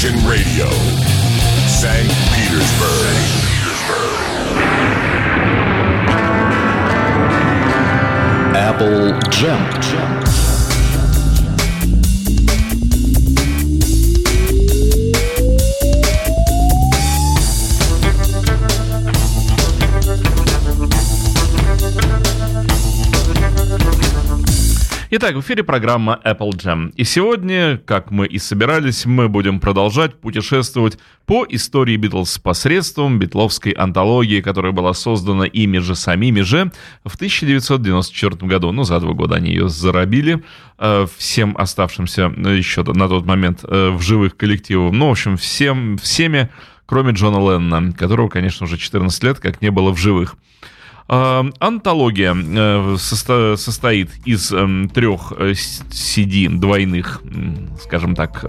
Imagine Radio, St. Petersburg. St. Petersburg. Apple Jump. Jump. Итак, в эфире программа Apple Jam. И сегодня, как мы и собирались, мы будем продолжать путешествовать по истории Битлз посредством битловской антологии, которая была создана ими же самими же в 1994 году. Ну, за два года они ее заробили э, всем оставшимся э, еще на тот момент э, в живых коллективов. Ну, в общем, всем, всеми, кроме Джона Леннона, которого, конечно, уже 14 лет как не было в живых. Э, антология э, состоит из эм, трех CD э, двойных, скажем так,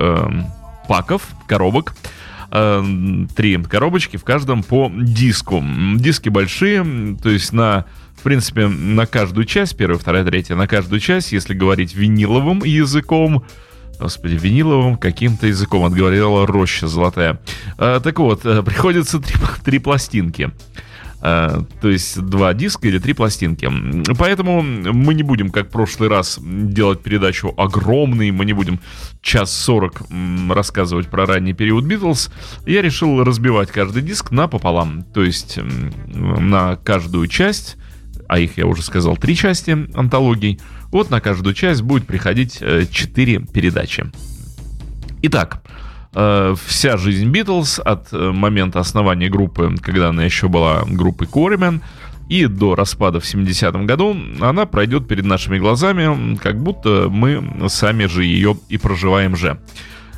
паков, коробок три коробочки, в каждом по диску. Диски большие, то есть на, в принципе, на каждую часть, первая, вторая, третья, на каждую часть, если говорить виниловым языком, Господи, виниловым каким-то языком, отговорила роща золотая. Так вот, приходится три, три пластинки. Э, то есть два диска или три пластинки. Поэтому мы не будем, как в прошлый раз, делать передачу огромный, мы не будем час сорок рассказывать про ранний период Битлз. Я решил разбивать каждый диск на пополам, то есть на каждую часть, а их я уже сказал три части антологий, вот на каждую часть будет приходить э, четыре передачи. Итак, вся жизнь Битлз от э, момента основания группы, когда она еще была группой Коримен, и до распада в 70-м году она пройдет перед нашими глазами, как будто мы сами же ее и проживаем же.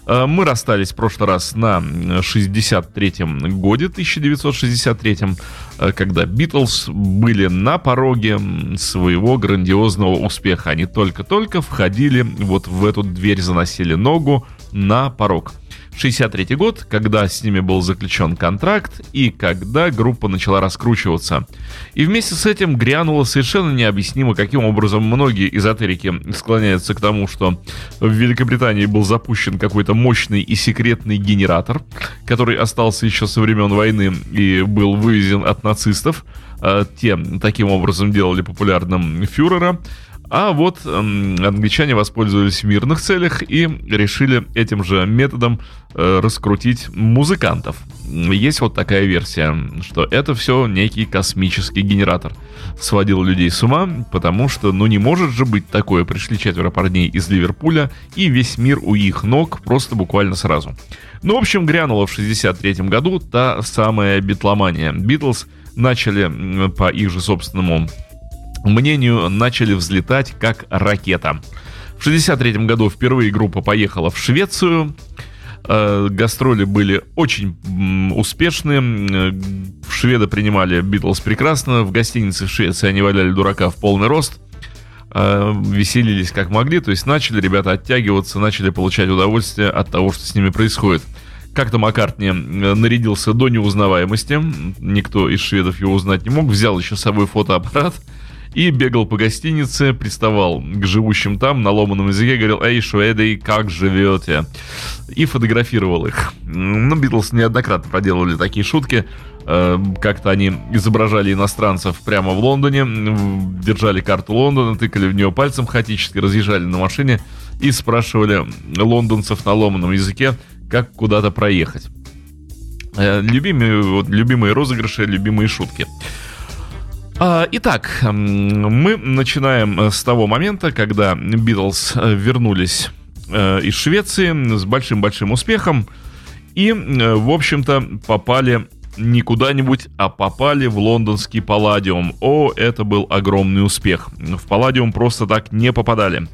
Э, мы расстались в прошлый раз на 63-м годе, 1963-м, э, когда Битлз были на пороге своего грандиозного успеха. Они только-только входили вот в эту дверь, заносили ногу на порог. 63 год, когда с ними был заключен контракт и когда группа начала раскручиваться. И вместе с этим грянуло совершенно необъяснимо, каким образом многие эзотерики склоняются к тому, что в Великобритании был запущен какой-то мощный и секретный генератор, который остался еще со времен войны и был вывезен от нацистов. А те таким образом делали популярным фюрера. А вот англичане воспользовались в мирных целях и решили этим же методом э, раскрутить музыкантов. Есть вот такая версия, что это все некий космический генератор. Сводил людей с ума, потому что, ну не может же быть такое. Пришли четверо парней из Ливерпуля, и весь мир у их ног просто буквально сразу. Ну, в общем, грянула в 63 году та самая битломания. Битлз начали, по их же собственному мнению, начали взлетать как ракета. В 1963 году впервые группа поехала в Швецию. Э, гастроли были очень успешные. Э, шведы принимали Битлз прекрасно. В гостинице в Швеции они валяли дурака в полный рост. Э, веселились как могли. То есть начали ребята оттягиваться, начали получать удовольствие от того, что с ними происходит. Как-то Маккартни нарядился до неузнаваемости. Никто из шведов его узнать не мог. Взял еще с собой фотоаппарат и бегал по гостинице, приставал к живущим там на ломаном языке, говорил «Эй, шведы, как живете?» и фотографировал их. Ну, Битлз неоднократно проделывали такие шутки. Э, как-то они изображали иностранцев прямо в Лондоне, держали карту Лондона, тыкали в нее пальцем хаотически, разъезжали на машине и спрашивали лондонцев на ломаном языке, как куда-то проехать. Э, любимые, вот, любимые розыгрыши, любимые шутки. А, итак, мы начинаем э, с того момента, когда Битлз э, вернулись э, из Швеции с большим-большим успехом и, в общем-то, попали не куда-нибудь, а попали в лондонский Палладиум. О, это был огромный успех. В Палладиум просто так не попадали.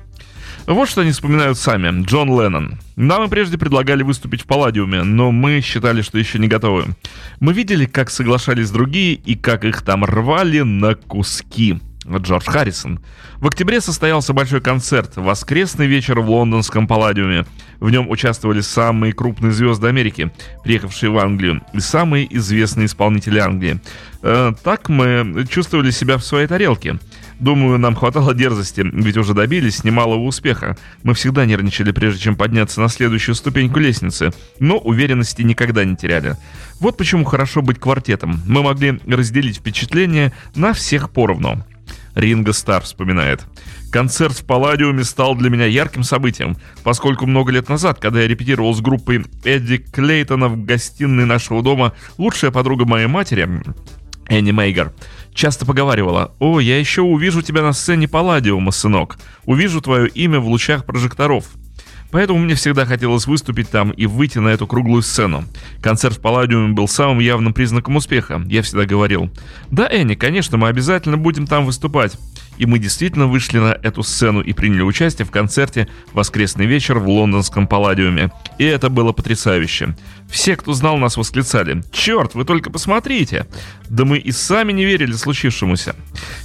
Вот что они вспоминают сами. Джон Леннон. Нам и прежде предлагали выступить в Палладиуме, но мы считали, что еще не готовы. Мы видели, как соглашались другие и как их там рвали на куски. Джордж Харрисон. В октябре состоялся большой концерт «Воскресный вечер» в лондонском Палладиуме. В нем участвовали самые крупные звезды Америки, приехавшие в Англию, и самые известные исполнители Англии. Э, так мы чувствовали себя в своей тарелке. Думаю, нам хватало дерзости, ведь уже добились немалого успеха. Мы всегда нервничали, прежде чем подняться на следующую ступеньку лестницы, но уверенности никогда не теряли. Вот почему хорошо быть квартетом. Мы могли разделить впечатления на всех поровну. Ринго Стар вспоминает. Концерт в Палладиуме стал для меня ярким событием, поскольку много лет назад, когда я репетировал с группой Эдди Клейтона в гостиной нашего дома, лучшая подруга моей матери, Энни Мейгер, часто поговаривала, «О, я еще увижу тебя на сцене Палладиума, сынок. Увижу твое имя в лучах прожекторов». Поэтому мне всегда хотелось выступить там и выйти на эту круглую сцену. Концерт в Палладиуме был самым явным признаком успеха. Я всегда говорил, «Да, Энни, конечно, мы обязательно будем там выступать». И мы действительно вышли на эту сцену и приняли участие в концерте «Воскресный вечер» в лондонском Палладиуме. И это было потрясающе. Все, кто знал нас, восклицали «Черт, вы только посмотрите!» Да мы и сами не верили случившемуся.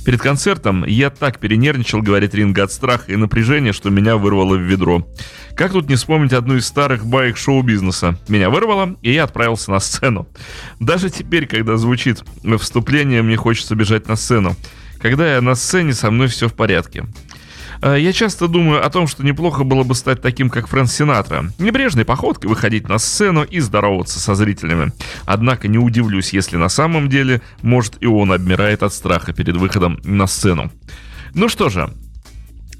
Перед концертом я так перенервничал, говорит Ринга, от страха и напряжения, что меня вырвало в ведро. Как тут не вспомнить одну из старых баек шоу-бизнеса? Меня вырвало, и я отправился на сцену. Даже теперь, когда звучит вступление, мне хочется бежать на сцену. Когда я на сцене, со мной все в порядке. А, я часто думаю о том, что неплохо было бы стать таким, как Фрэнк Синатра. Небрежной походкой выходить на сцену и здороваться со зрителями. Однако не удивлюсь, если на самом деле, может, и он обмирает от страха перед выходом на сцену. Ну что же,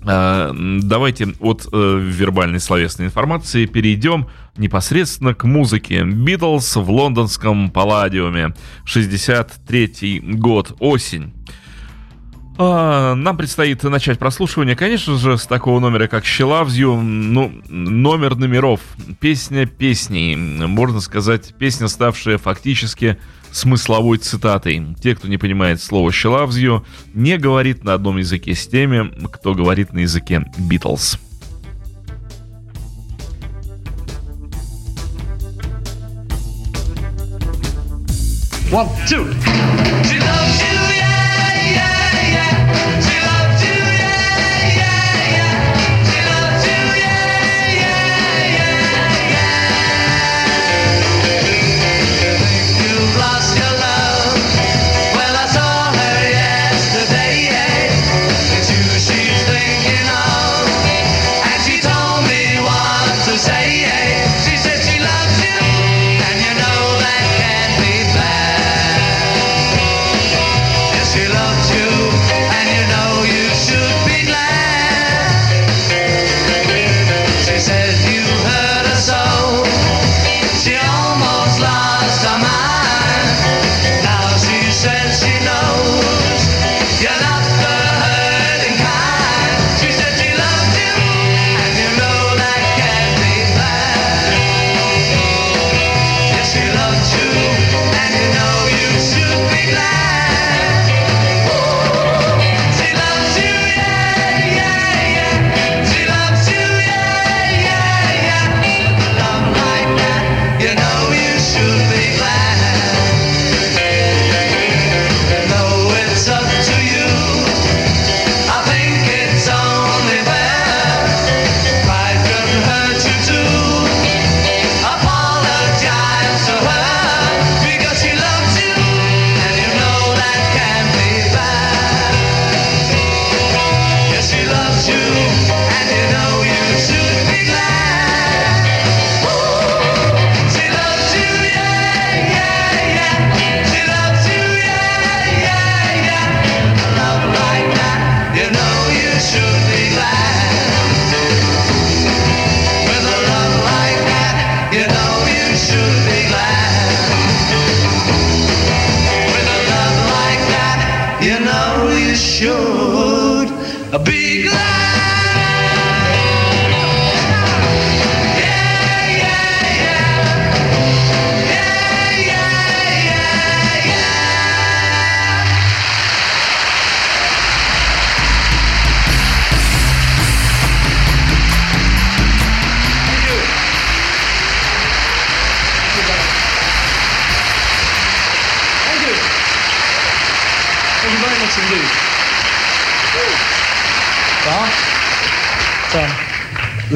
а, давайте от э, вербальной словесной информации перейдем непосредственно к музыке. Битлз в лондонском Палладиуме. 63 год, осень. А, нам предстоит начать прослушивание, конечно же, с такого номера, как She Loves You, ну, номер номеров, песня песней, можно сказать, песня, ставшая фактически смысловой цитатой. Те, кто не понимает слово She Loves You, не говорит на одном языке с теми, кто говорит на языке Beatles. One, two. She loves you.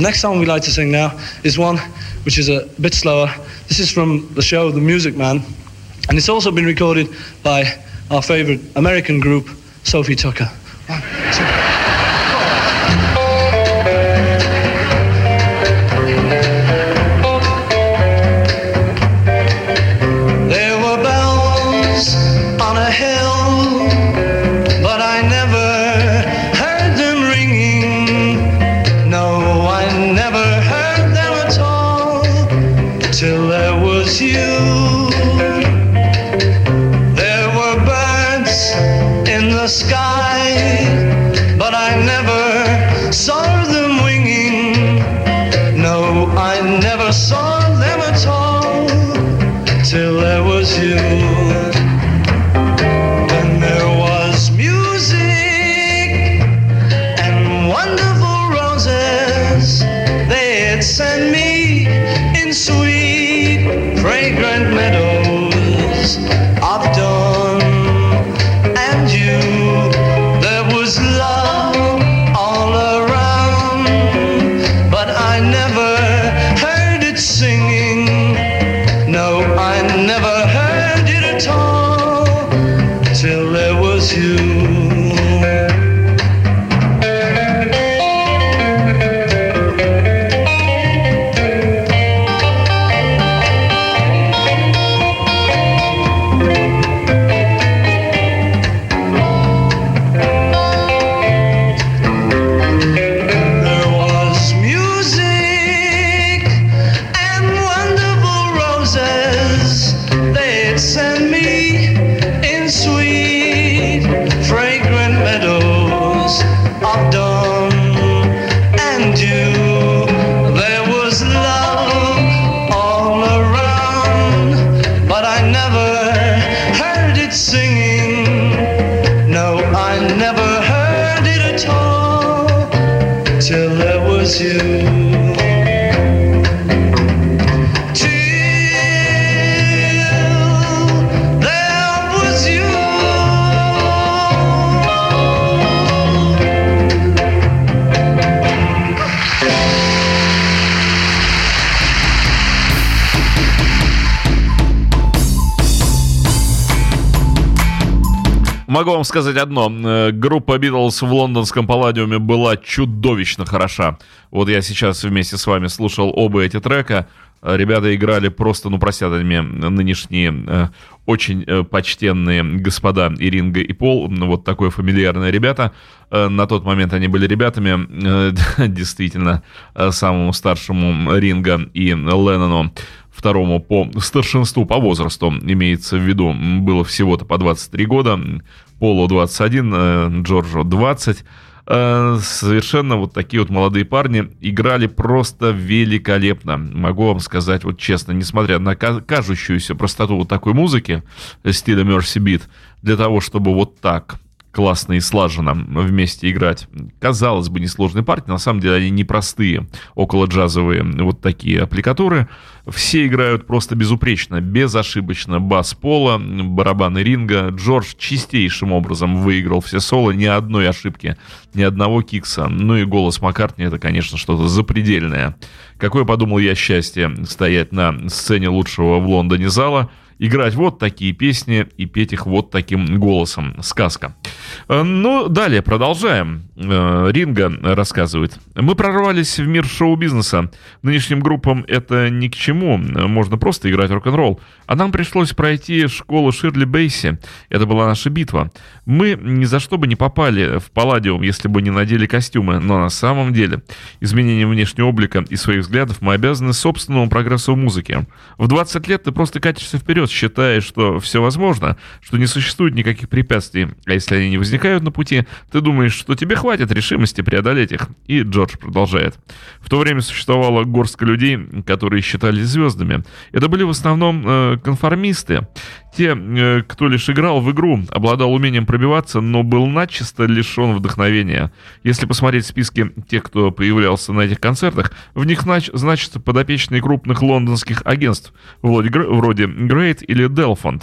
Next song we like to sing now is one which is a bit slower. This is from the show The Music Man, and it's also been recorded by our favorite American group, Sophie Tucker. sing. Сказать одно. э, Группа Битлз в лондонском Палладиуме была чудовищно хороша. Вот я сейчас вместе с вами слушал оба эти трека. Э, Ребята играли просто, ну, просядами нынешние э, очень почтенные господа и Ринга, и Пол. Вот такое фамильярные ребята. На тот момент они были ребятами, действительно, самому старшему Ринга и Леннону второму по старшинству по возрасту, имеется в виду, было всего-то по 23 года, Полу 21, э, Джорджу 20. Э, Совершенно вот такие вот молодые парни играли просто великолепно. Могу вам сказать вот честно, несмотря на ка- кажущуюся простоту вот такой музыки э, стиля Mercy Beat, для того, чтобы вот так классно и слаженно вместе играть. Казалось бы, несложные партии, на самом деле они непростые, около джазовые вот такие аппликатуры. Все играют просто безупречно, безошибочно. Бас Пола, барабаны ринга. Джордж чистейшим образом выиграл все соло, ни одной ошибки, ни одного кикса. Ну и голос Маккартни это, конечно, что-то запредельное. Какое, подумал я, счастье стоять на сцене лучшего в Лондоне зала – играть вот такие песни и петь их вот таким голосом. Сказка. Э, Ну, далее продолжаем. Э, Ринга рассказывает. Мы прорвались в мир шоу-бизнеса. Нынешним группам это ни к чему. Можно просто играть рок-н-ролл. А нам пришлось пройти школу Ширли Бейси. Это была наша битва. Мы ни за что бы не попали в Палладиум, если бы не надели костюмы. Но на самом деле изменением внешнего облика и своих взглядов мы обязаны собственному прогрессу в музыке. В 20 лет ты просто катишься вперед, считая, что все возможно, что не существует никаких препятствий. А если они не возникают на пути, ты думаешь, что тебе хватит решимости преодолеть их. И Джордж продолжает. В то время существовала горстка людей, которые считались звездами. Это были в основном э, конформисты. Те, э, кто лишь играл в игру, обладал умением пробиваться, но был начисто лишен вдохновения. Если посмотреть списки тех, кто появлялся на этих концертах, в них нач- значатся подопечные крупных лондонских агентств, вроде, вроде Great или Delphont.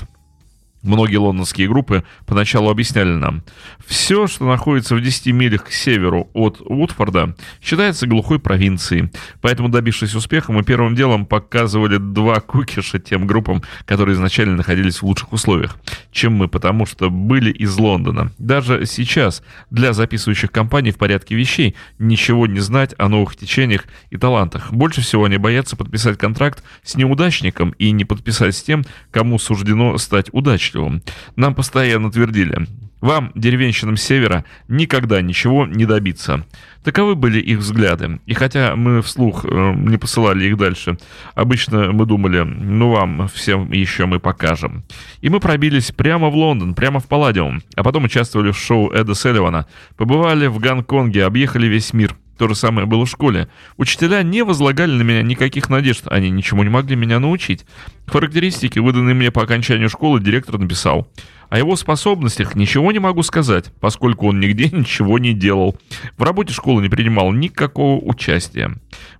Многие лондонские группы поначалу объясняли нам, все, что находится в 10 милях к северу от Уотфорда, считается глухой провинцией. Поэтому, добившись успеха, мы первым делом показывали два кукиша тем группам, которые изначально находились в лучших условиях, чем мы, потому что были из Лондона. Даже сейчас для записывающих компаний в порядке вещей ничего не знать о новых течениях и талантах. Больше всего они боятся подписать контракт с неудачником и не подписать с тем, кому суждено стать удачливым удачливым. Нам постоянно твердили, вам, деревенщинам севера, никогда ничего не добиться. Таковы были их взгляды. И хотя мы вслух э, не посылали их дальше, обычно мы думали, ну вам всем еще мы покажем. И мы пробились прямо в Лондон, прямо в Палладиум, а потом участвовали в шоу Эда Селливана, побывали в Гонконге, объехали весь мир. То же самое было в школе. Учителя не возлагали на меня никаких надежд, они ничему не могли меня научить. Характеристики, выданные мне по окончанию школы, директор написал. О его способностях ничего не могу сказать, поскольку он нигде ничего не делал. В работе школы не принимал никакого участия.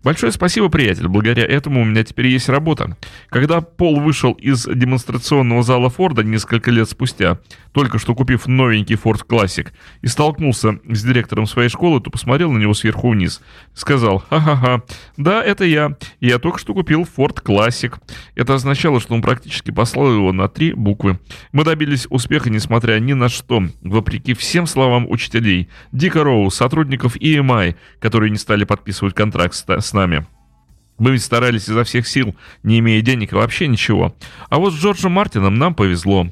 Большое спасибо, приятель. Благодаря этому у меня теперь есть работа. Когда Пол вышел из демонстрационного зала Форда несколько лет спустя, только что купив новенький Ford Classic, и столкнулся с директором своей школы, то посмотрел на него сверху вниз. Сказал, ха-ха-ха, да, это я. Я только что купил Ford Classic. Это означало, что он практически послал его на три буквы. Мы добились успеха, несмотря ни на что, вопреки всем словам учителей, Дика Роу, сотрудников EMI, которые не стали подписывать контракт с, нами. Мы ведь старались изо всех сил, не имея денег и вообще ничего. А вот с Джорджем Мартином нам повезло.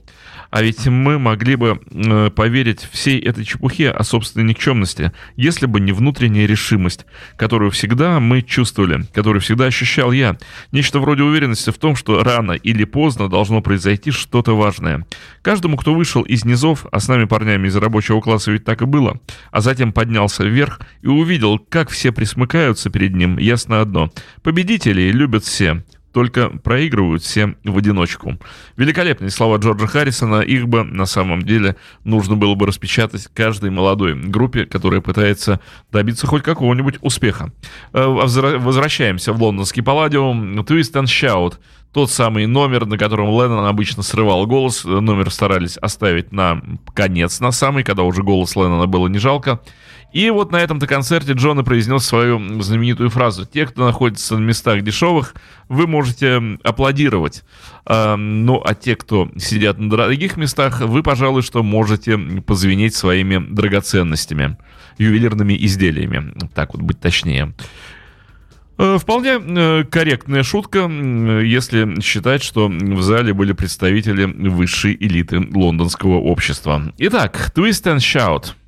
А ведь мы могли бы э, поверить всей этой чепухе о собственной никчемности, если бы не внутренняя решимость, которую всегда мы чувствовали, которую всегда ощущал я. Нечто вроде уверенности в том, что рано или поздно должно произойти что-то важное. Каждому, кто вышел из низов, а с нами парнями из рабочего класса ведь так и было, а затем поднялся вверх и увидел, как все присмыкаются перед ним, ясно одно. Победителей любят все только проигрывают все в одиночку. Великолепные слова Джорджа Харрисона, их бы на самом деле нужно было бы распечатать каждой молодой группе, которая пытается добиться хоть какого-нибудь успеха. Э, возвращаемся в лондонский Палладиум. Twist and Shout. Тот самый номер, на котором Леннон обычно срывал голос. Номер старались оставить на конец, на самый, когда уже голос Леннона было не жалко. И вот на этом-то концерте Джон и произнес свою знаменитую фразу. Те, кто находится на местах дешевых, вы можете аплодировать. А, ну, а те, кто сидят на дорогих местах, вы, пожалуй, что можете позвенеть своими драгоценностями, ювелирными изделиями. Так вот, быть точнее. Э, вполне э, корректная шутка, если считать, что в зале были представители высшей элиты лондонского общества. Итак, Twist and Shout –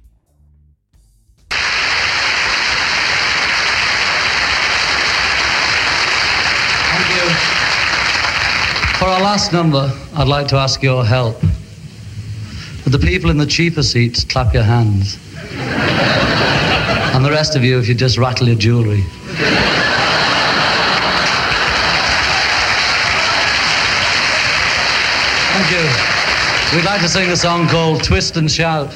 For our last number, I'd like to ask your help. Would the people in the cheaper seats clap your hands? and the rest of you, if you just rattle your jewellery. Thank you. We'd like to sing a song called Twist and Shout.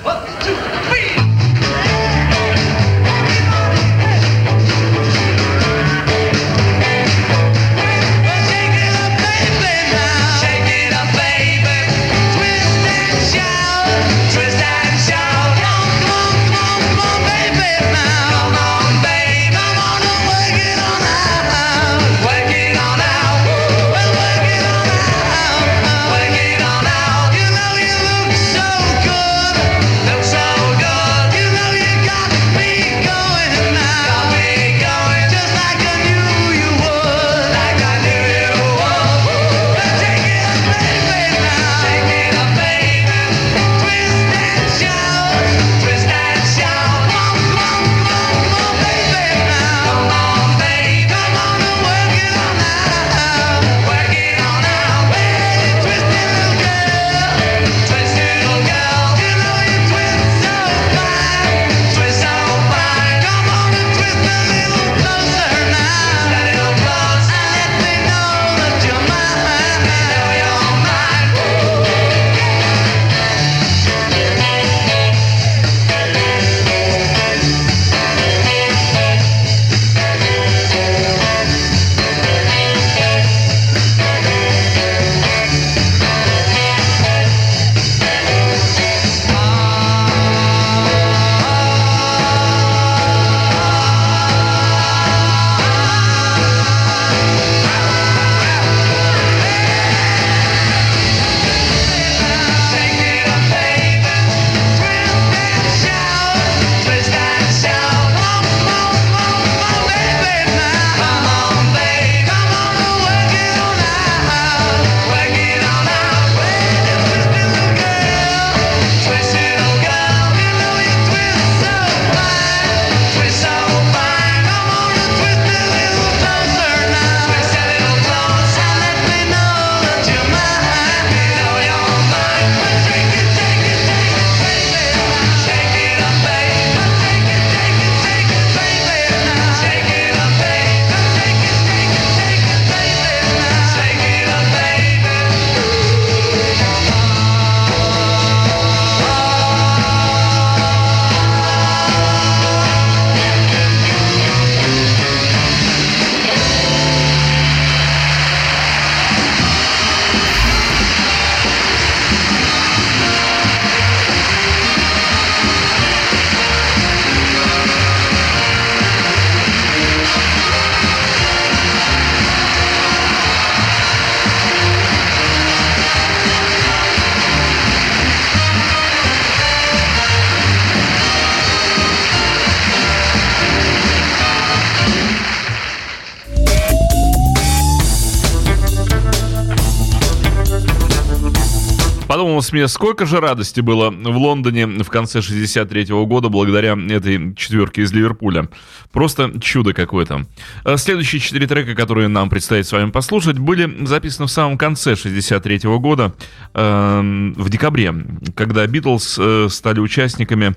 Подумалось мне, сколько же радости было в Лондоне в конце 63 года благодаря этой четверке из Ливерпуля. Просто чудо какое-то. А Следующие четыре трека, которые нам предстоит с вами послушать, были записаны в самом конце 63 года, э, в декабре, когда Битлз э, стали участниками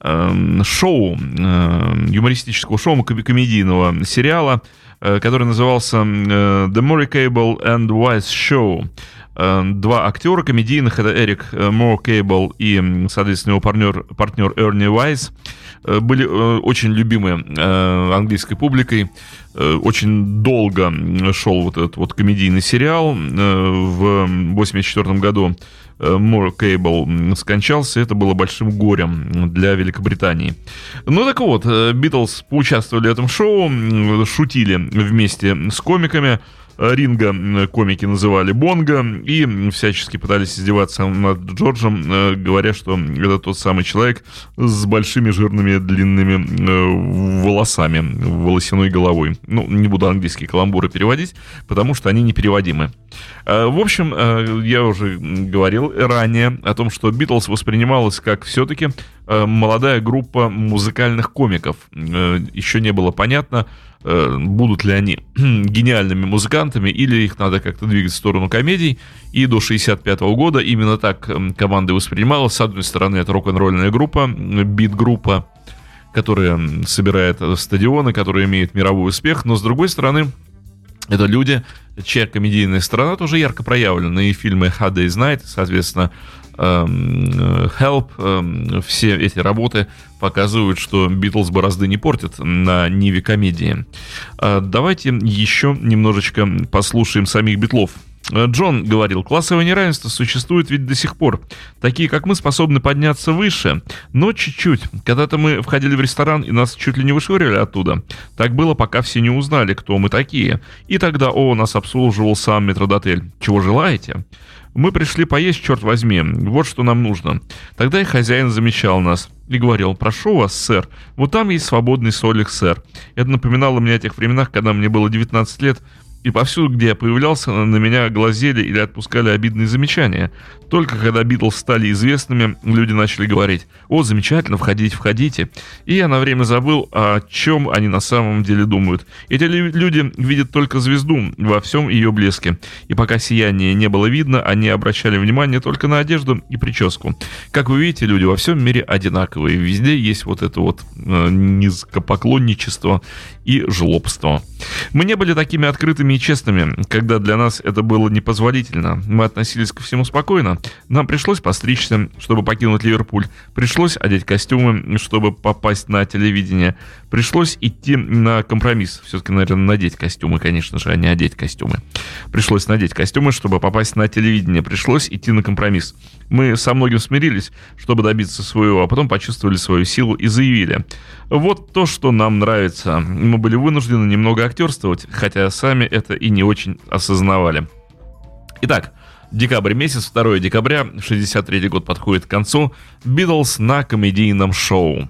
э, шоу, э, юмористического шоу, ком- комедийного сериала, э, который назывался э, The Murray Cable and Wise Show. Э, Два актера комедийных, это Эрик э, Мор Кейбл и, соответственно, его партнер, партнер Эрни Вайс, э, были очень любимы английской публикой. Очень долго шел вот этот вот комедийный сериал. В 1984 году Мор Кейбл скончался, это было большим горем для Великобритании. Ну так вот, Битлз поучаствовали в этом шоу, шутили вместе с комиками, Ринга м, комики называли Бонго и всячески пытались издеваться над Джорджем, э, говоря, что это тот самый человек с большими жирными длинными э, волосами, волосяной головой. Ну, не буду английские каламбуры переводить, потому что они непереводимы. Э, В общем, э, я уже говорил ранее о том, что Битлз воспринималась как все-таки э, молодая группа музыкальных комиков. Э, Еще не было понятно, э, будут ли они гениальными музыкантами или их надо как-то двигать в сторону комедий. И до 65 года именно так команда воспринималась. С одной стороны, это рок-н-ролльная группа, бит-группа, которая собирает э, стадионы, которая имеет мировой успех, но с другой стороны, это люди, чья комедийная сторона тоже ярко проявлена. И фильмы Hard Day's Night, соответственно, э, Help, эм, все эти работы показывают, что Битлз борозды не портят на ниве комедии. А Давайте еще немножечко послушаем самих Битлов. Э, Джон говорил, классовое неравенство существует ведь до сих пор. Такие, как мы, способны подняться выше, но чуть-чуть. Когда-то мы входили в ресторан, и нас чуть ли не вышвыривали оттуда. Так было, пока все не узнали, кто мы такие. И тогда, о, нас обслуживал сам метродотель. Чего желаете? Мы пришли поесть, черт возьми, вот что нам нужно. Тогда и хозяин замечал нас и говорил, прошу вас, сэр, вот там есть свободный столик, сэр. Это напоминало мне о тех временах, когда мне было 19 лет, и повсюду, где я появлялся, на меня глазели или отпускали обидные замечания. Только когда Битлз стали известными, люди начали говорить «О, замечательно, входите, входите». И я на время забыл, о чем они на самом деле думают. Эти лю- люди видят только звезду во всем ее блеске. И пока сияние не было видно, они обращали внимание только на одежду и прическу. Как вы видите, люди во всем мире одинаковые. Везде есть вот это вот э, низкопоклонничество и жлобство. Мы не были такими открытыми и честными, когда для нас это было непозволительно. Мы относились ко всему спокойно. Нам пришлось постричься, чтобы покинуть Ливерпуль. Пришлось одеть костюмы, чтобы попасть на телевидение. Пришлось идти на компромисс. Все-таки, наверное, надеть костюмы, конечно же, а не одеть костюмы. Пришлось надеть костюмы, чтобы попасть на телевидение. Пришлось идти на компромисс. Мы со многим смирились, чтобы добиться своего, а потом почувствовали свою силу и заявили. Вот то, что нам нравится. Мы были вынуждены немного актерствовать, хотя сами это и не очень осознавали. Итак, декабрь месяц, 2 декабря, 63 год подходит к концу. Битлз на комедийном шоу.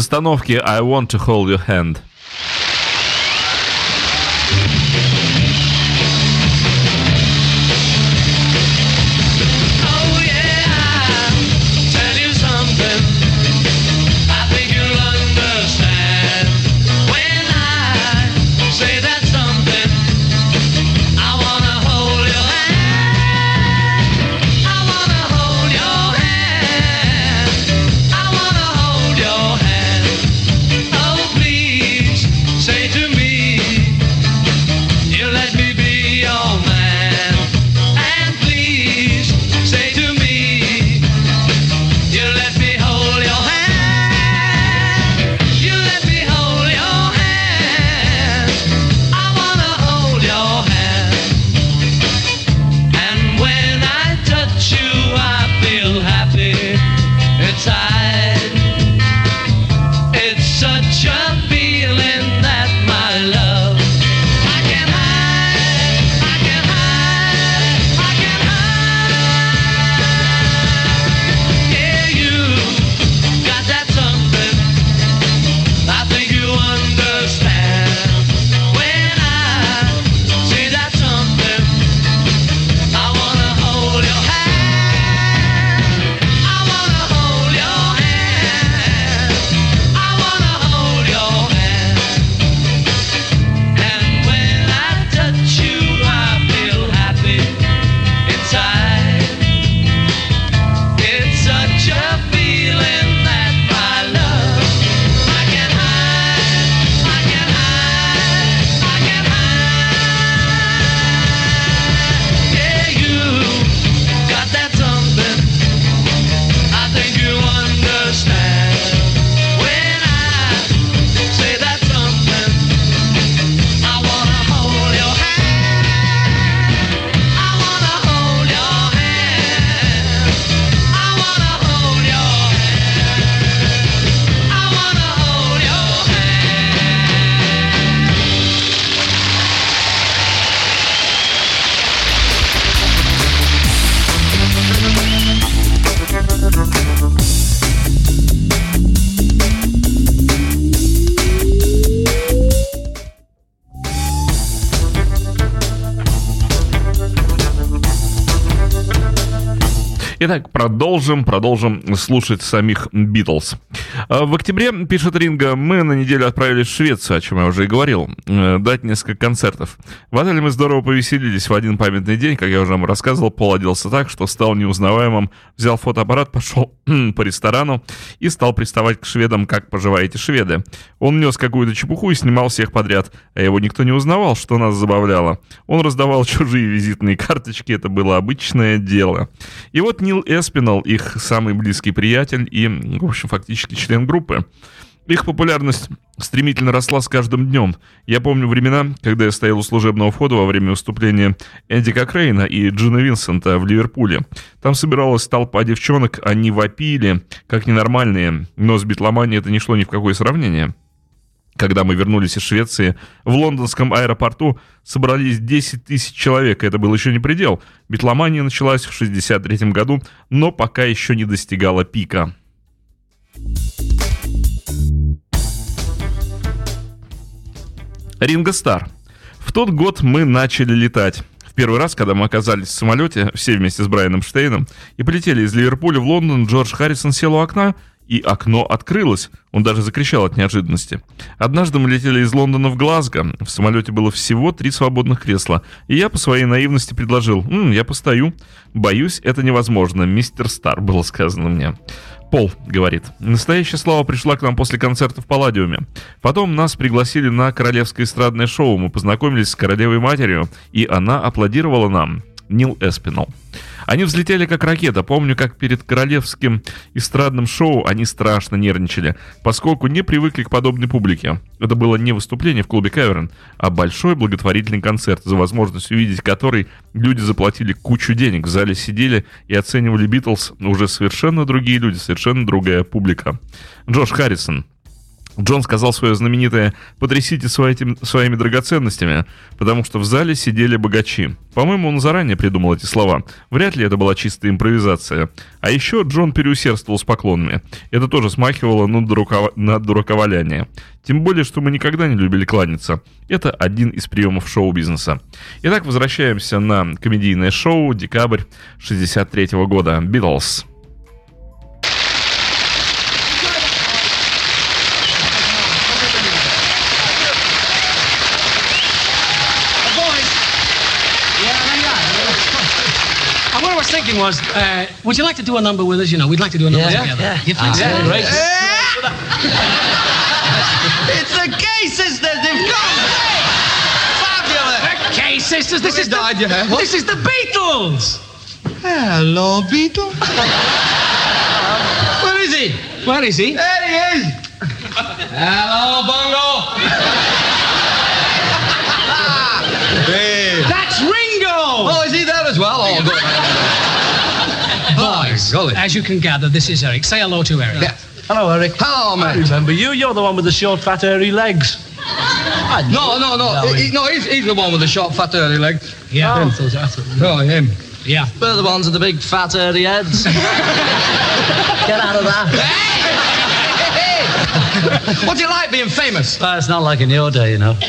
остановки I want to hold your hand. Итак, продолжим, продолжим слушать самих Битлз. А, В октябре, пишет Ринга, мы на неделю отправились в Швецию, о чем я уже и говорил, э, дать несколько концертов. В отеле мы здорово повеселились в один памятный день, как я уже вам рассказывал, Пол оделся так, что стал неузнаваемым, взял фотоаппарат, пошел по ресторану и стал приставать к шведам, как поживаете шведы. Он нес какую-то чепуху и снимал всех подряд, а его никто не узнавал, что нас забавляло. Он раздавал чужие визитные карточки, это было обычное дело. И вот Нил Эспинал, их самый близкий приятель и, в общем, фактически член группы. Их популярность стремительно росла с каждым днем. Я помню времена, когда я стоял у служебного входа во время выступления Энди Кокрейна и Джина Винсента в Ливерпуле. Там собиралась толпа девчонок, они вопили, как ненормальные, но с битломанией это не шло ни в какое сравнение. Когда мы вернулись из Швеции, в лондонском аэропорту собрались 10 тысяч человек, это был еще не предел. Битломания началась в 63 году, но пока еще не достигала пика. Ринго Стар. В тот год мы начали летать. В первый раз, когда мы оказались в самолете, все вместе с Брайаном Штейном, и полетели из Ливерпуля в Лондон, Джордж Харрисон сел у окна, и окно открылось. Он даже закричал от неожиданности. Однажды мы летели из Лондона в Глазго. В самолете было всего три свободных кресла. И я по своей наивности предложил, «М, я постою. Боюсь, это невозможно, мистер Стар, было сказано мне. Пол говорит, настоящая слава пришла к нам после концерта в Палладиуме. Потом нас пригласили на королевское эстрадное шоу, мы познакомились с королевой матерью, и она аплодировала нам. Нил Эспинал. Они взлетели как ракета. Помню, как перед королевским эстрадным шоу они страшно нервничали, поскольку не привыкли к подобной публике. Это было не выступление в клубе Каверн, а большой благотворительный концерт, за возможность увидеть который люди заплатили кучу денег. В зале сидели и оценивали Битлз уже совершенно другие люди, совершенно другая публика. Джош Харрисон, Джон сказал свое знаменитое «потрясите своим, своими драгоценностями», потому что в зале сидели богачи. По-моему, он заранее придумал эти слова. Вряд ли это была чистая импровизация. А еще Джон переусердствовал с поклонами. Это тоже смахивало на, дурако... на дураковаляние. Тем более, что мы никогда не любили кланяться. Это один из приемов шоу-бизнеса. Итак, возвращаемся на комедийное шоу «Декабрь 63 года». «Битлз». And was uh, would you like to do a number with us? You know, we'd like to do a number Yeah, together. yeah. You think so? Ah, Great. It's the Gay Sisters. They've come. Fabulous. Okay, sisters, this is the, died, yeah. What? this is the Beatles. Hello, Beetle. Where is he? Where is he? There he is. Hello, Bongo. hey. That's Ringo. Oh, is he there as well? Oh, good. Boys, golly. as you can gather, this is Eric. Say hello to Eric. Yeah. Hello, Eric. Hello, mate. Remember you? You're the one with the short, fat, hairy legs. No, no, no. He, no, he's, he's the one with the short, fat, hairy legs. Yeah. Oh, oh, oh him. Yeah. We're the ones with the big fat hairy heads. Get out of that. What's it like being famous? Well, it's not like in your day, you know.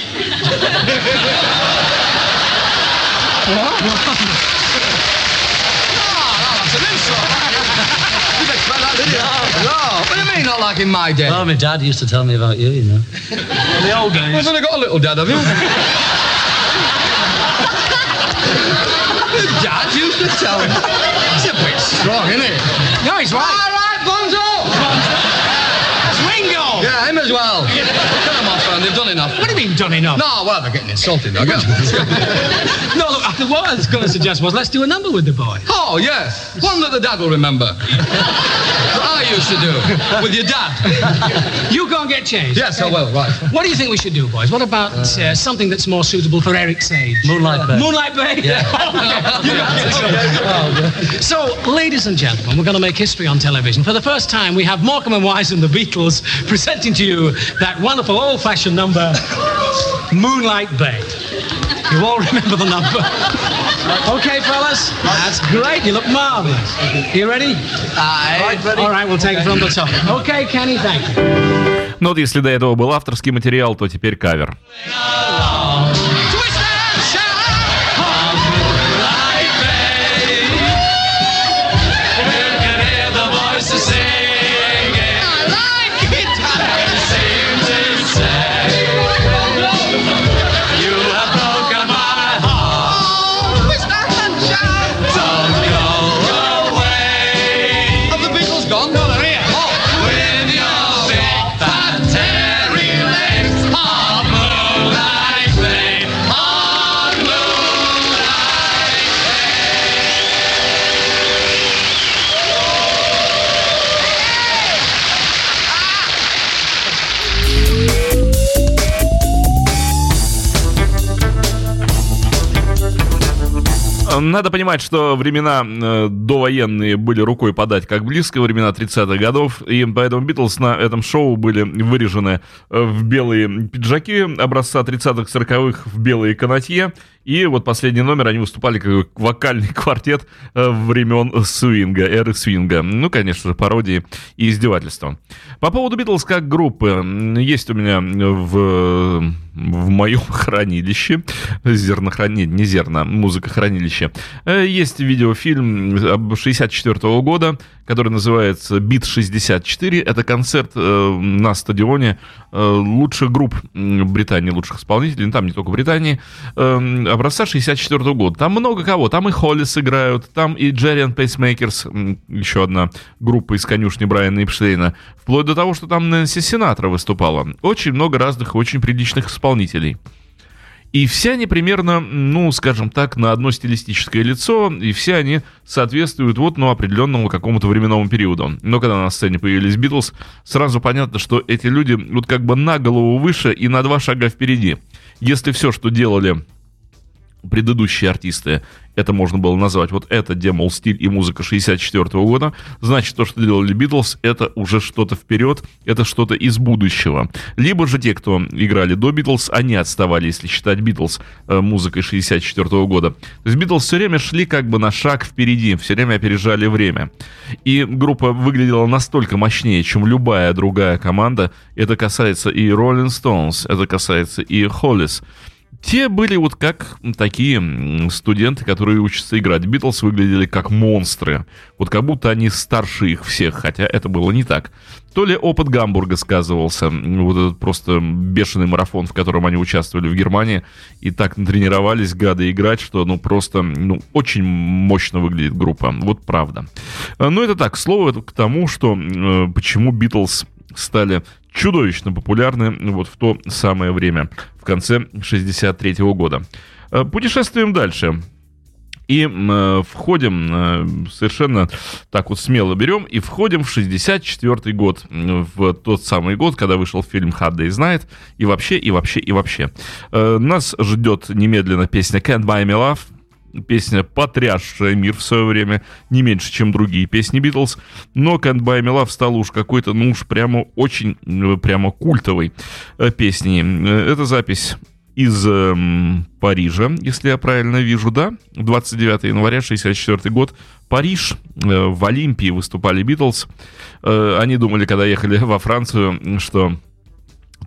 That's like in my day? Well, my dad used to tell me about you, you know. In the old days. You've only got a little dad, have you? Dad used to tell him. It's a bit strong, isn't it? No, he's right. All right, Bonzo! That's Ringo. Yeah, him as well. Get them off. They've done enough. What do you mean done enough? No, well, they're getting insulted. Now. Get 'em. No, look, what I was going to suggest was let's do a number with the boy. oh, yes. One that the dad will remember. I used to do with your dad. You go and get changed. Yes, I will, right. What do you think we should do, boys? What about uh, something that's more suitable for Eric's age? Moonlight Bay. Moonlight Bay? Yeah. so, ladies and gentlemen, we're going to make history on television. For the first time, we have Morecambe and Wise and the Beatles presenting to you that wonderful old-fashioned number, Moonlight Bay. You all remember the number? okay, fellas? That's great. You look marvelous. You ready? Aye. All right, we'll take it from the top. Okay, Kenny, thank you. Ну вот если до этого был авторский материал, то теперь кавер. Надо понимать, что времена э, довоенные были рукой подать как близко, времена 30-х годов, и поэтому Битлз на этом шоу были вырежены э, в белые пиджаки образца 30-х, 40-х, в белые канатье, и вот последний номер они выступали как вокальный квартет э, времен свинга, эры свинга. Ну, конечно же, пародии и издевательства. По поводу Битлз как группы, есть у меня в, в моем хранилище, зернохранилище, не зерно, музыкохранилище, э, есть видеофильм об 64 года, который называется «Beat 64». Это концерт э, на стадионе лучших групп Британии, лучших исполнителей, ну, там не только Британии, э, образца 64 года. Там много кого, там и Hollies играют, там и Gerry Pacemakers, еще одна группа из конюшни Брайана Эпштейна, вплоть до того, что там Нэнси Синатра выступала. Очень много разных, очень приличных исполнителей. И все они примерно, ну, скажем так, на одно стилистическое лицо, и все они соответствуют вот, ну, определенному какому-то временному периоду. Но когда на сцене появились Битлз, сразу понятно, что эти люди вот как бы на голову выше и на два шага впереди. Если все, что делали предыдущие артисты, это можно было назвать, вот это, где, мол, стиль и музыка 64 года, значит, то, что делали Битлз, это уже что-то вперед, это что-то из будущего. Либо же те, кто играли до Битлз, они отставали, если считать Битлз э, музыкой 64 года. То есть Битлз все время шли как бы на шаг впереди, все время опережали время. И группа выглядела настолько мощнее, чем любая другая команда. Это касается и Rolling Stones, это касается и Hollis. Те были вот как такие студенты, которые учатся играть. Битлз выглядели как монстры. Вот как будто они старше их всех, хотя это было не так. То ли опыт Гамбурга сказывался, вот этот просто бешеный марафон, в котором они участвовали в Германии, и так натренировались гады играть, что ну просто ну, очень мощно выглядит группа. Вот правда. Но это так, слово к тому, что э, почему Битлз стали чудовищно популярны вот в то самое время, в конце 63 года. Э, путешествуем дальше. И э, входим, э, совершенно так вот смело берем, и входим в 64 год, в тот самый год, когда вышел фильм «Hard Day's Night», и вообще, и вообще, и вообще. Э, нас ждет немедленно песня «Can't Buy Me Love», песня, потрясшая мир в свое время, не меньше, чем другие песни Битлз, но Can't Buy Me Love стала уж какой-то, ну уж прямо очень, э, прямо культовой э, песней. Э, это запись из э, Парижа, если я правильно вижу, да? 29 января 64 год. Париж. Э, в Олимпии выступали Битлз. Э, они думали, когда ехали во Францию, что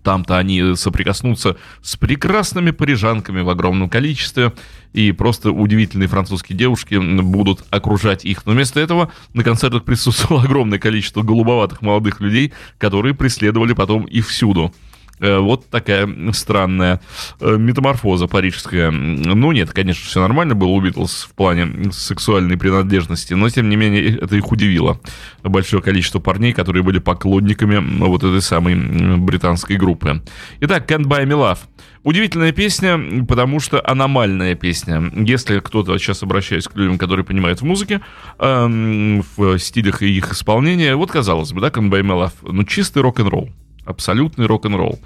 там-то они соприкоснутся с прекрасными парижанками в огромном количестве, и просто удивительные французские девушки будут окружать их. Но вместо этого на концертах присутствовало огромное количество голубоватых молодых людей, которые преследовали потом их всюду. Э, вот такая странная э, метаморфоза парижская. Ну, нет, конечно, все нормально было у Битлз в плане сексуальной принадлежности, но, тем не менее, это их удивило. Большое количество парней, которые были поклонниками вот этой самой британской группы. Итак, Can't Buy Me Love. Удивительная песня, потому что аномальная песня. Если кто-то, сейчас обращаюсь к людям, которые понимают в музыке, эм, в стилях и их исполнения, вот казалось бы, да, Can't Buy Me Love, ну чистый рок-н-ролл абсолютный рок-н-ролл.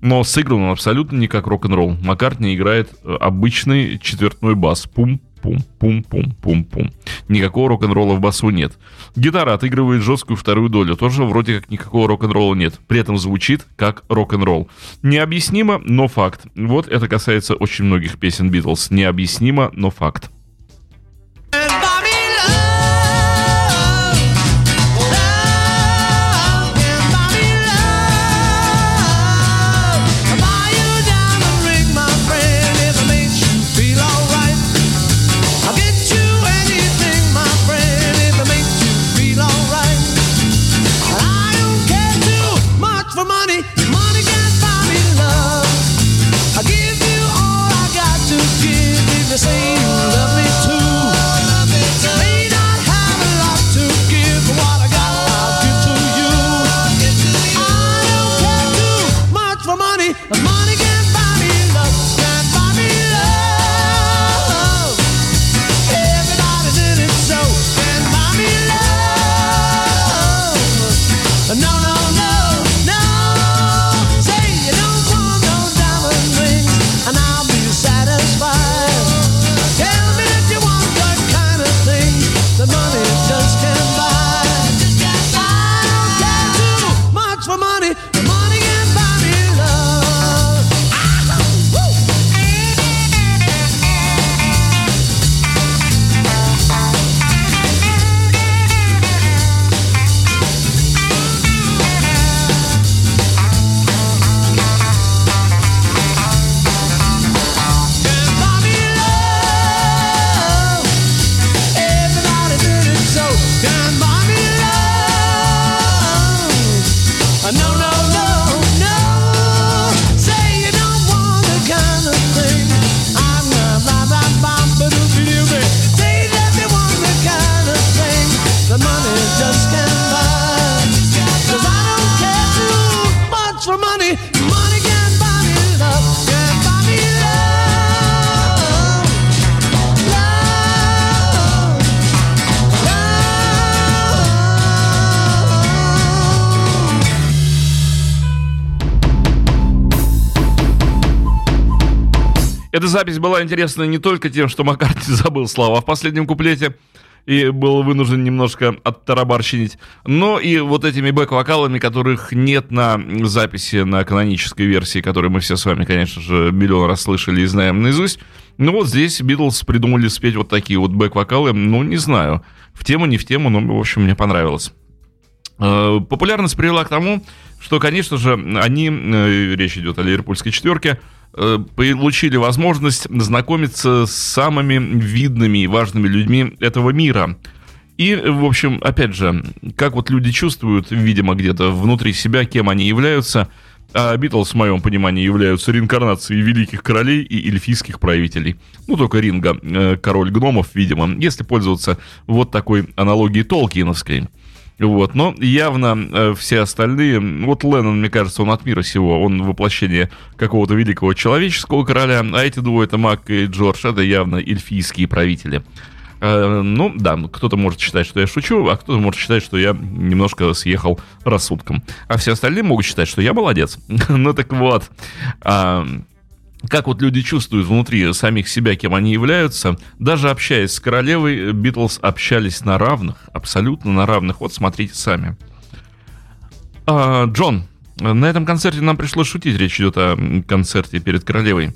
Но сыгран он абсолютно не как рок-н-ролл. Маккартни играет э, обычный четвертной бас. Пум, пум, пум, пум, пум, пум. Никакого рок-н-ролла в басу нет. Гитара отыгрывает жесткую вторую долю. Тоже вроде как никакого рок-н-ролла нет. При этом звучит как рок-н-ролл. Необъяснимо, но факт. Вот это касается очень многих песен Битлз. Необъяснимо, но факт. Запись была интересна не только тем, что Маккартни забыл слова в последнем куплете, и был вынужден немножко оттарабарщинить, но и вот этими бэк-вокалами, которых нет на записи, на канонической версии, которую мы все с вами, конечно же, миллион раз слышали и знаем наизусть. Ну вот здесь Битлз придумали спеть вот такие вот бэк-вокалы, ну не знаю, в тему, не в тему, но, в общем, мне понравилось. Э, Популярность привела к тому, что, конечно же, они, э, речь идет о Ливерпульской четверке, э, получили возможность знакомиться с самыми видными и важными людьми этого мира. И, в общем, опять же, как вот люди чувствуют, видимо, где-то внутри себя, кем они являются, а Битлз, в моем понимании, являются реинкарнацией великих королей и эльфийских правителей. Ну, только Ринга, король гномов, видимо, если пользоваться вот такой аналогией Толкиновской. Вот, но явно э, все остальные, вот Леннон, мне кажется, он от мира сего, он воплощение какого-то великого человеческого короля, а эти двое, это Мак и Джордж, это явно эльфийские правители. Э, ну, да, кто-то может считать, что я шучу, а кто-то может считать, что я немножко съехал рассудком. А все остальные могут считать, что я молодец. ну так вот, а, как вот люди чувствуют внутри самих себя, кем они являются, даже общаясь с королевой, Битлз общались на равных, абсолютно на равных. Вот смотрите сами. А, Джон, на этом концерте нам пришлось шутить, речь идет о концерте перед королевой.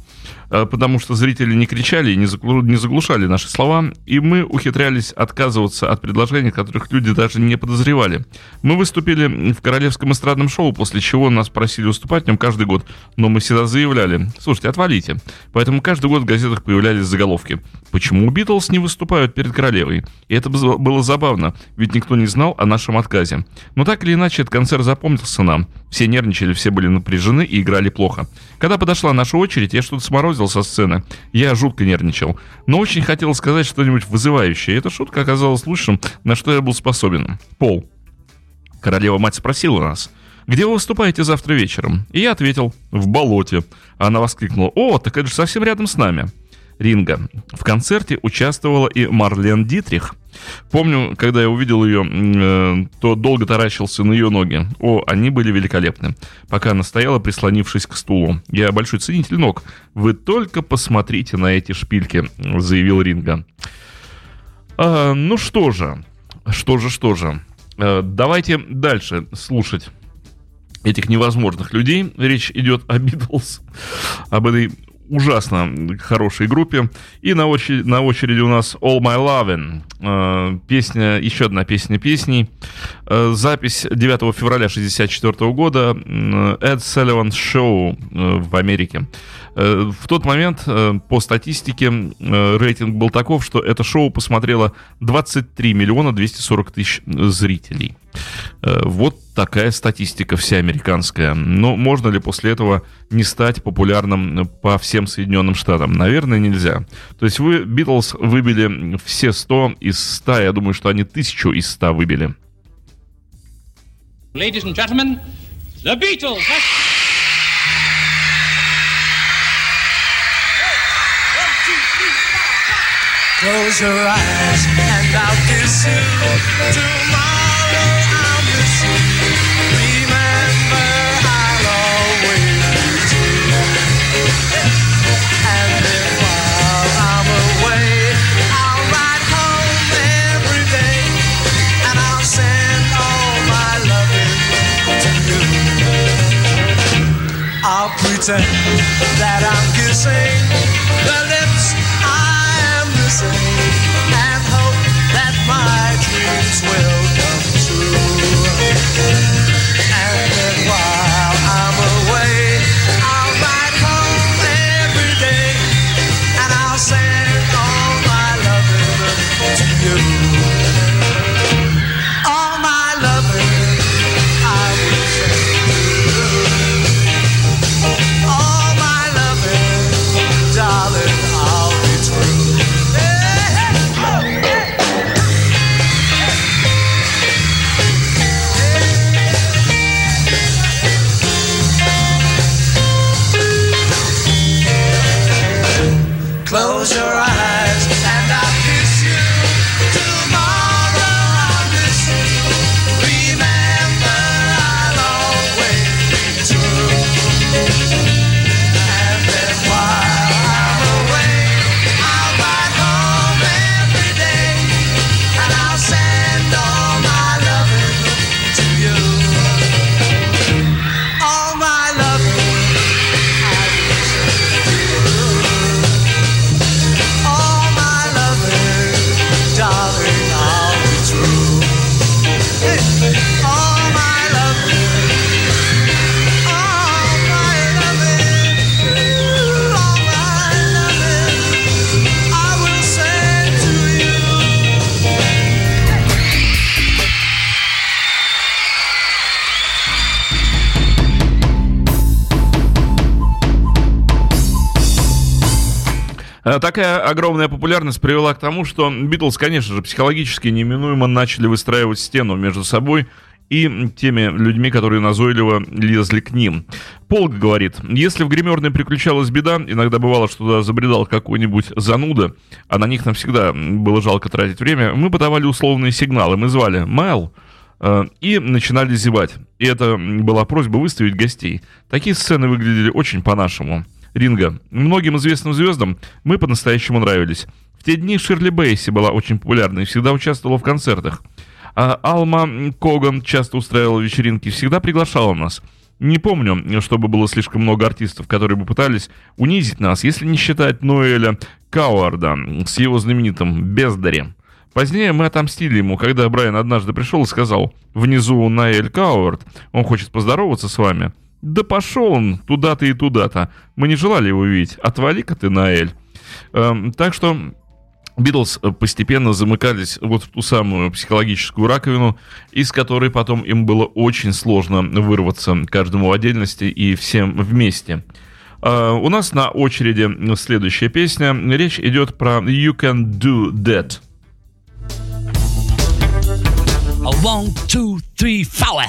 Э, потому что зрители не кричали и не заглушали наши слова, и мы ухитрялись отказываться от предложений, которых люди даже не подозревали. Мы выступили в Королевском эстрадном шоу, после чего нас просили выступать в нем каждый год, но мы всегда заявляли, слушайте, отвалите. Поэтому каждый год в газетах появлялись заголовки. Почему Битлз не выступают перед королевой? И это было забавно, ведь никто не знал о нашем отказе. Но так или иначе, этот концерт запомнился нам. Все нервничали, все были напряжены и играли плохо. Когда подошла наша очередь, я что-то сморозил со сцены. Я жутко нервничал. Но очень хотел сказать что-нибудь вызывающее. Эта шутка оказалась лучшим, на что я был способен. Пол. Королева-мать спросила нас. «Где вы выступаете завтра вечером?» И я ответил, «В болоте». Она воскликнула, «О, так это же совсем рядом с нами» ринга. В концерте участвовала и Марлен Дитрих. Помню, когда я увидел ее, э, то долго таращился на ее ноги. О, они были великолепны. Пока она стояла, прислонившись к стулу. Я большой ценитель ног. Вы только посмотрите на эти шпильки, заявил Ринга. А, ну что же, что же, что же. А, давайте дальше слушать этих невозможных людей. Речь идет о Битлз, об этой ужасно хорошей группе. И на очереди, на очереди у нас All My Lovin'. Э, песня, еще одна песня песней. Э, запись 9 февраля 1964 года. Эд Sullivan Show в Америке. Э, в тот момент, э, по статистике, э, рейтинг был таков, что это шоу посмотрело 23 миллиона 240 тысяч зрителей. Вот такая статистика вся американская. Но можно ли после этого не стать популярным по всем Соединенным Штатам? Наверное, нельзя. То есть вы, Битлз, выбили все 100 из 100. Я думаю, что они тысячу из 100 выбили. Ladies and gentlemen, the Beatles! Close your eyes and I'll kiss you. Tomorrow I'll miss you. Remember, I'll always do. And then while I'm away, I'll ride home every day. And I'll send all my loving to you. I'll pretend that I'm kissing the and hope that my dreams will огромная популярность привела к тому, что Битлз, конечно же, психологически неминуемо начали выстраивать стену между собой и теми людьми, которые назойливо лезли к ним. Полк говорит, если в гримерной приключалась беда, иногда бывало, что туда забредал какой-нибудь зануда, а на них нам всегда было жалко тратить время, мы подавали условные сигналы, мы звали «Майл», э, и начинали зевать. И это была просьба выставить гостей. Такие сцены выглядели очень по-нашему. Ринга. Многим известным звездам мы по-настоящему нравились. В те дни Ширли Бейси была очень популярна и всегда участвовала в концертах. А Алма Коган часто устраивала вечеринки, всегда приглашала нас. Не помню, чтобы было слишком много артистов, которые бы пытались унизить нас, если не считать Ноэля Кауарда с его знаменитым «Бездарем». Позднее мы отомстили ему, когда Брайан однажды пришел и сказал, «Внизу Наэль Кауард, он хочет поздороваться с вами». «Да пошел он туда-то и туда-то. Мы не желали его видеть. Отвали-ка ты, Наэль». Эм, так что Битлз э, постепенно замыкались вот в ту самую психологическую раковину, из которой потом им было очень сложно вырваться каждому в отдельности и всем вместе. А, У нас на очереди следующая песня. Речь идет про You Can Do That. One, two, three, four.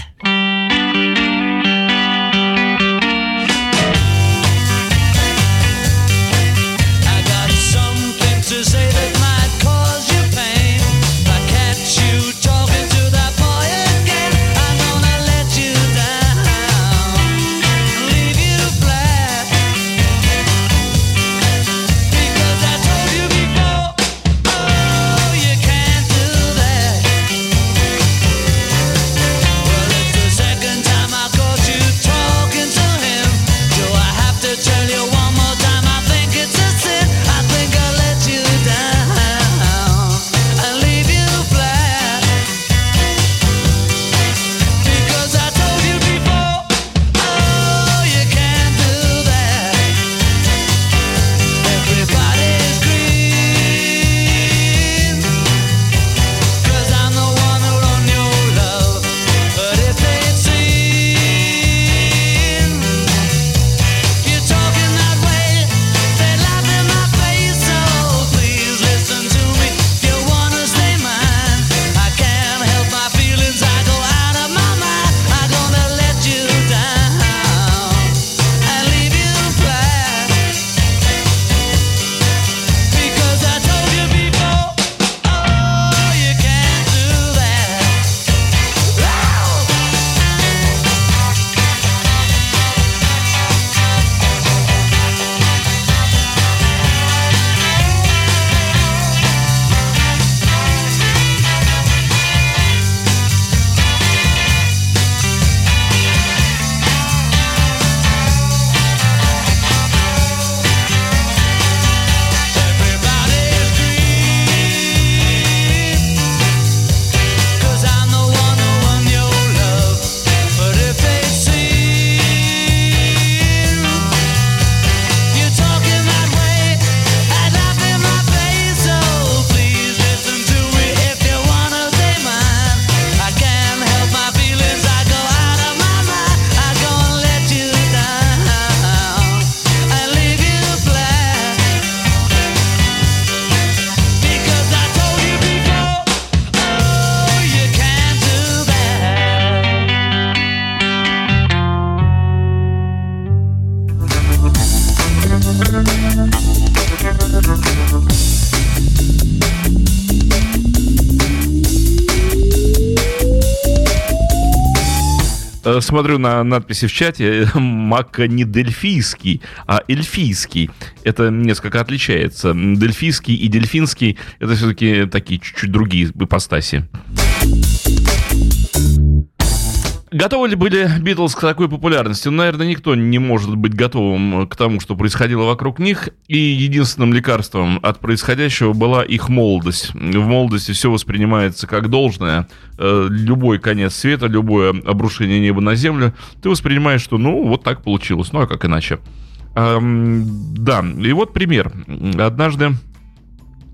Смотрю на надписи в чате. Мака не дельфийский, а эльфийский. Это несколько отличается. Дельфийский и дельфинский — это все-таки такие чуть-чуть другие ипостаси. Готовы ли были Битлз к такой популярности? Ну, наверное, никто не может быть готовым к тому, что происходило вокруг них. И единственным лекарством от происходящего была их молодость. В молодости все воспринимается как должное. Э, Любой конец света, любое обрушение неба на землю, ты воспринимаешь, что ну, вот так получилось. Ну, а как иначе? Да, и вот пример. Однажды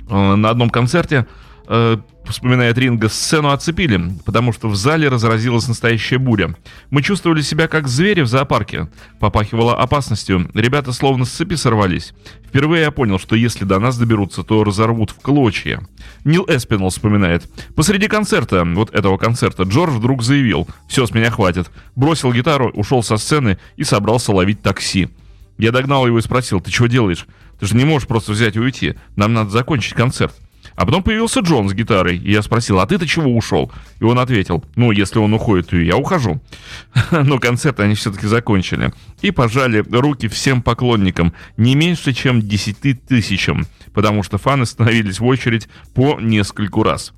э, на одном концерте э, вспоминает Ринга, сцену оцепили, потому что в зале разразилась настоящая буря. Мы чувствовали себя как звери в зоопарке. Попахивало опасностью. Ребята словно с цепи сорвались. Впервые я понял, что если до нас доберутся, то разорвут в клочья. Нил Эспинал вспоминает. Посреди концерта, вот этого концерта, Джордж вдруг заявил «Все, с меня хватит». Бросил гитару, ушел со сцены и собрался ловить такси. Я догнал его и спросил, ты чего делаешь? Ты же не можешь просто взять и уйти. Нам надо закончить концерт. А потом появился Джон с гитарой, и я спросил, а ты-то чего ушел? И он ответил, ну, если он уходит, то я ухожу. Но концерт они все-таки закончили. И пожали руки всем поклонникам, не меньше, чем 10 тысячам, потому что фаны становились в очередь по нескольку раз.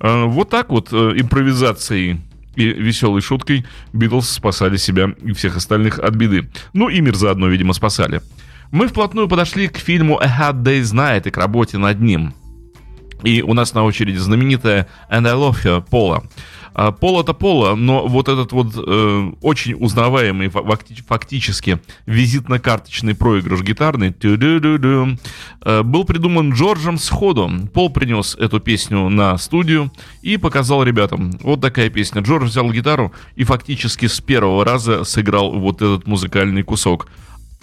Э, Вот так вот э, импровизацией и веселой шуткой Битлз спасали себя и всех остальных от беды. Ну и мир заодно, видимо, спасали. Мы вплотную подошли к фильму A Hard Day's Night и к работе над ним. И у нас на очереди знаменитая And I Love You Пола. А, Пол это Пола, но вот этот вот э, очень узнаваемый фа- факти- фактически визитно-карточный проигрыш гитарный э, был придуман Джорджем сходу. Пол принес эту песню на студию и показал ребятам. Вот такая песня. Джордж взял гитару и фактически с первого раза сыграл вот этот музыкальный кусок.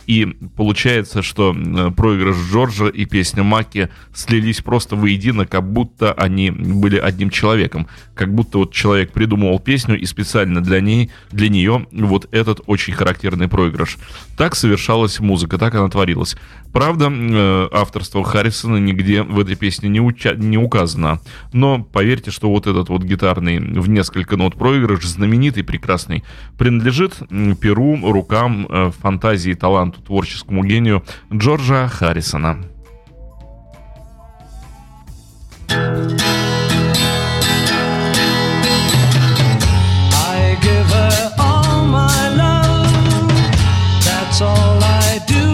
И получается, что проигрыш Джорджа и песня Маки слились просто воедино, как будто они были одним человеком. Как будто вот человек придумывал песню и специально для ней, для нее вот этот очень характерный проигрыш. Так совершалась музыка, так она творилась. Правда, э, авторство Харрисона нигде в этой песне не, уча- не указано. Но поверьте, что вот этот вот гитарный в несколько нот проигрыш, знаменитый, прекрасный, принадлежит перу, рукам, э, фантазии, таланту, творческому гению Джорджа Харрисона. I give her all my love. That's all I do.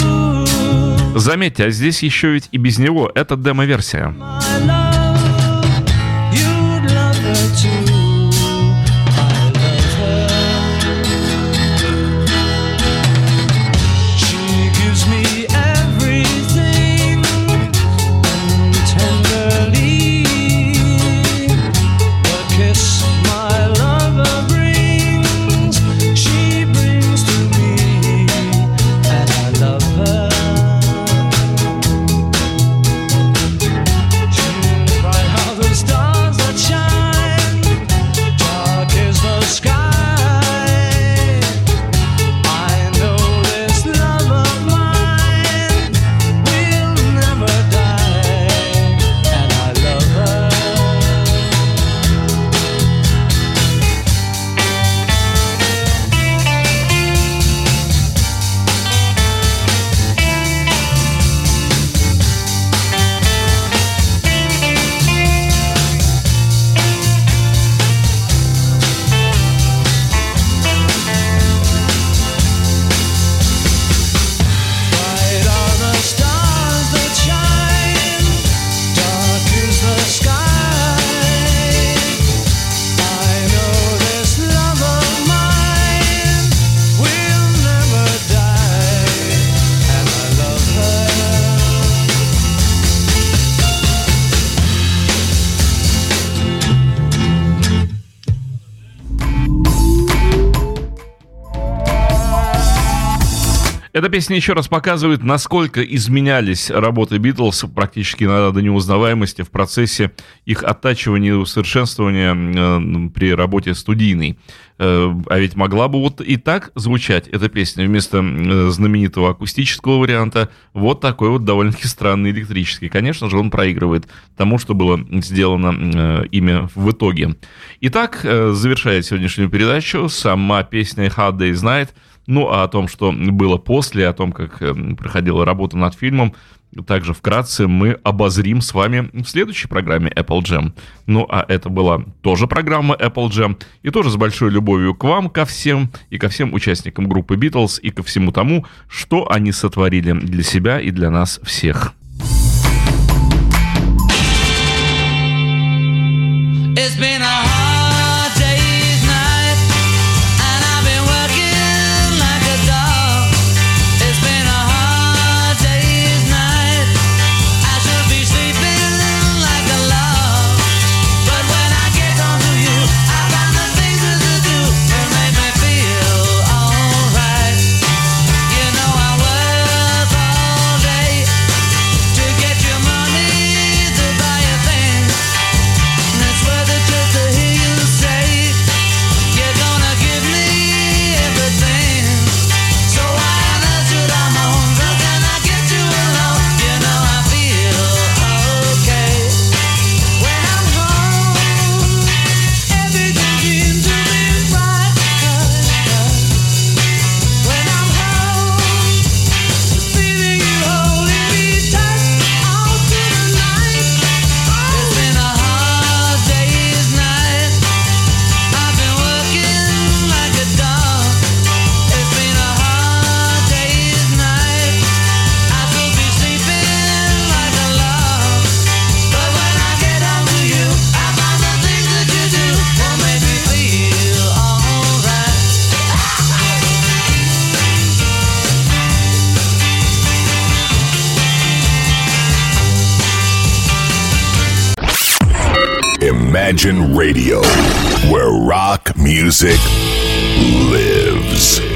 Заметьте, а здесь еще ведь и без него. Это демо-версия. My love, Эта песня еще раз показывает, насколько изменялись работы Битлз практически иногда до неузнаваемости в процессе их оттачивания и усовершенствования э, при работе студийной. Э, а ведь могла бы вот и так звучать эта песня вместо э, знаменитого акустического варианта вот такой вот довольно-таки странный электрический. Конечно же, он проигрывает тому, что было сделано ими в итоге. Итак, завершая сегодняшнюю передачу, сама песня «Hard Day's Night» Ну, а о том, что было после, о том, как э, проходила работа над фильмом, также вкратце мы обозрим с вами в следующей программе Apple Jam. Ну, а это была тоже программа Apple Jam, и тоже с большой любовью к вам, ко всем, и ко всем участникам группы Beatles, и ко всему тому, что они сотворили для себя и для нас всех. It's been a Radio, where rock music lives.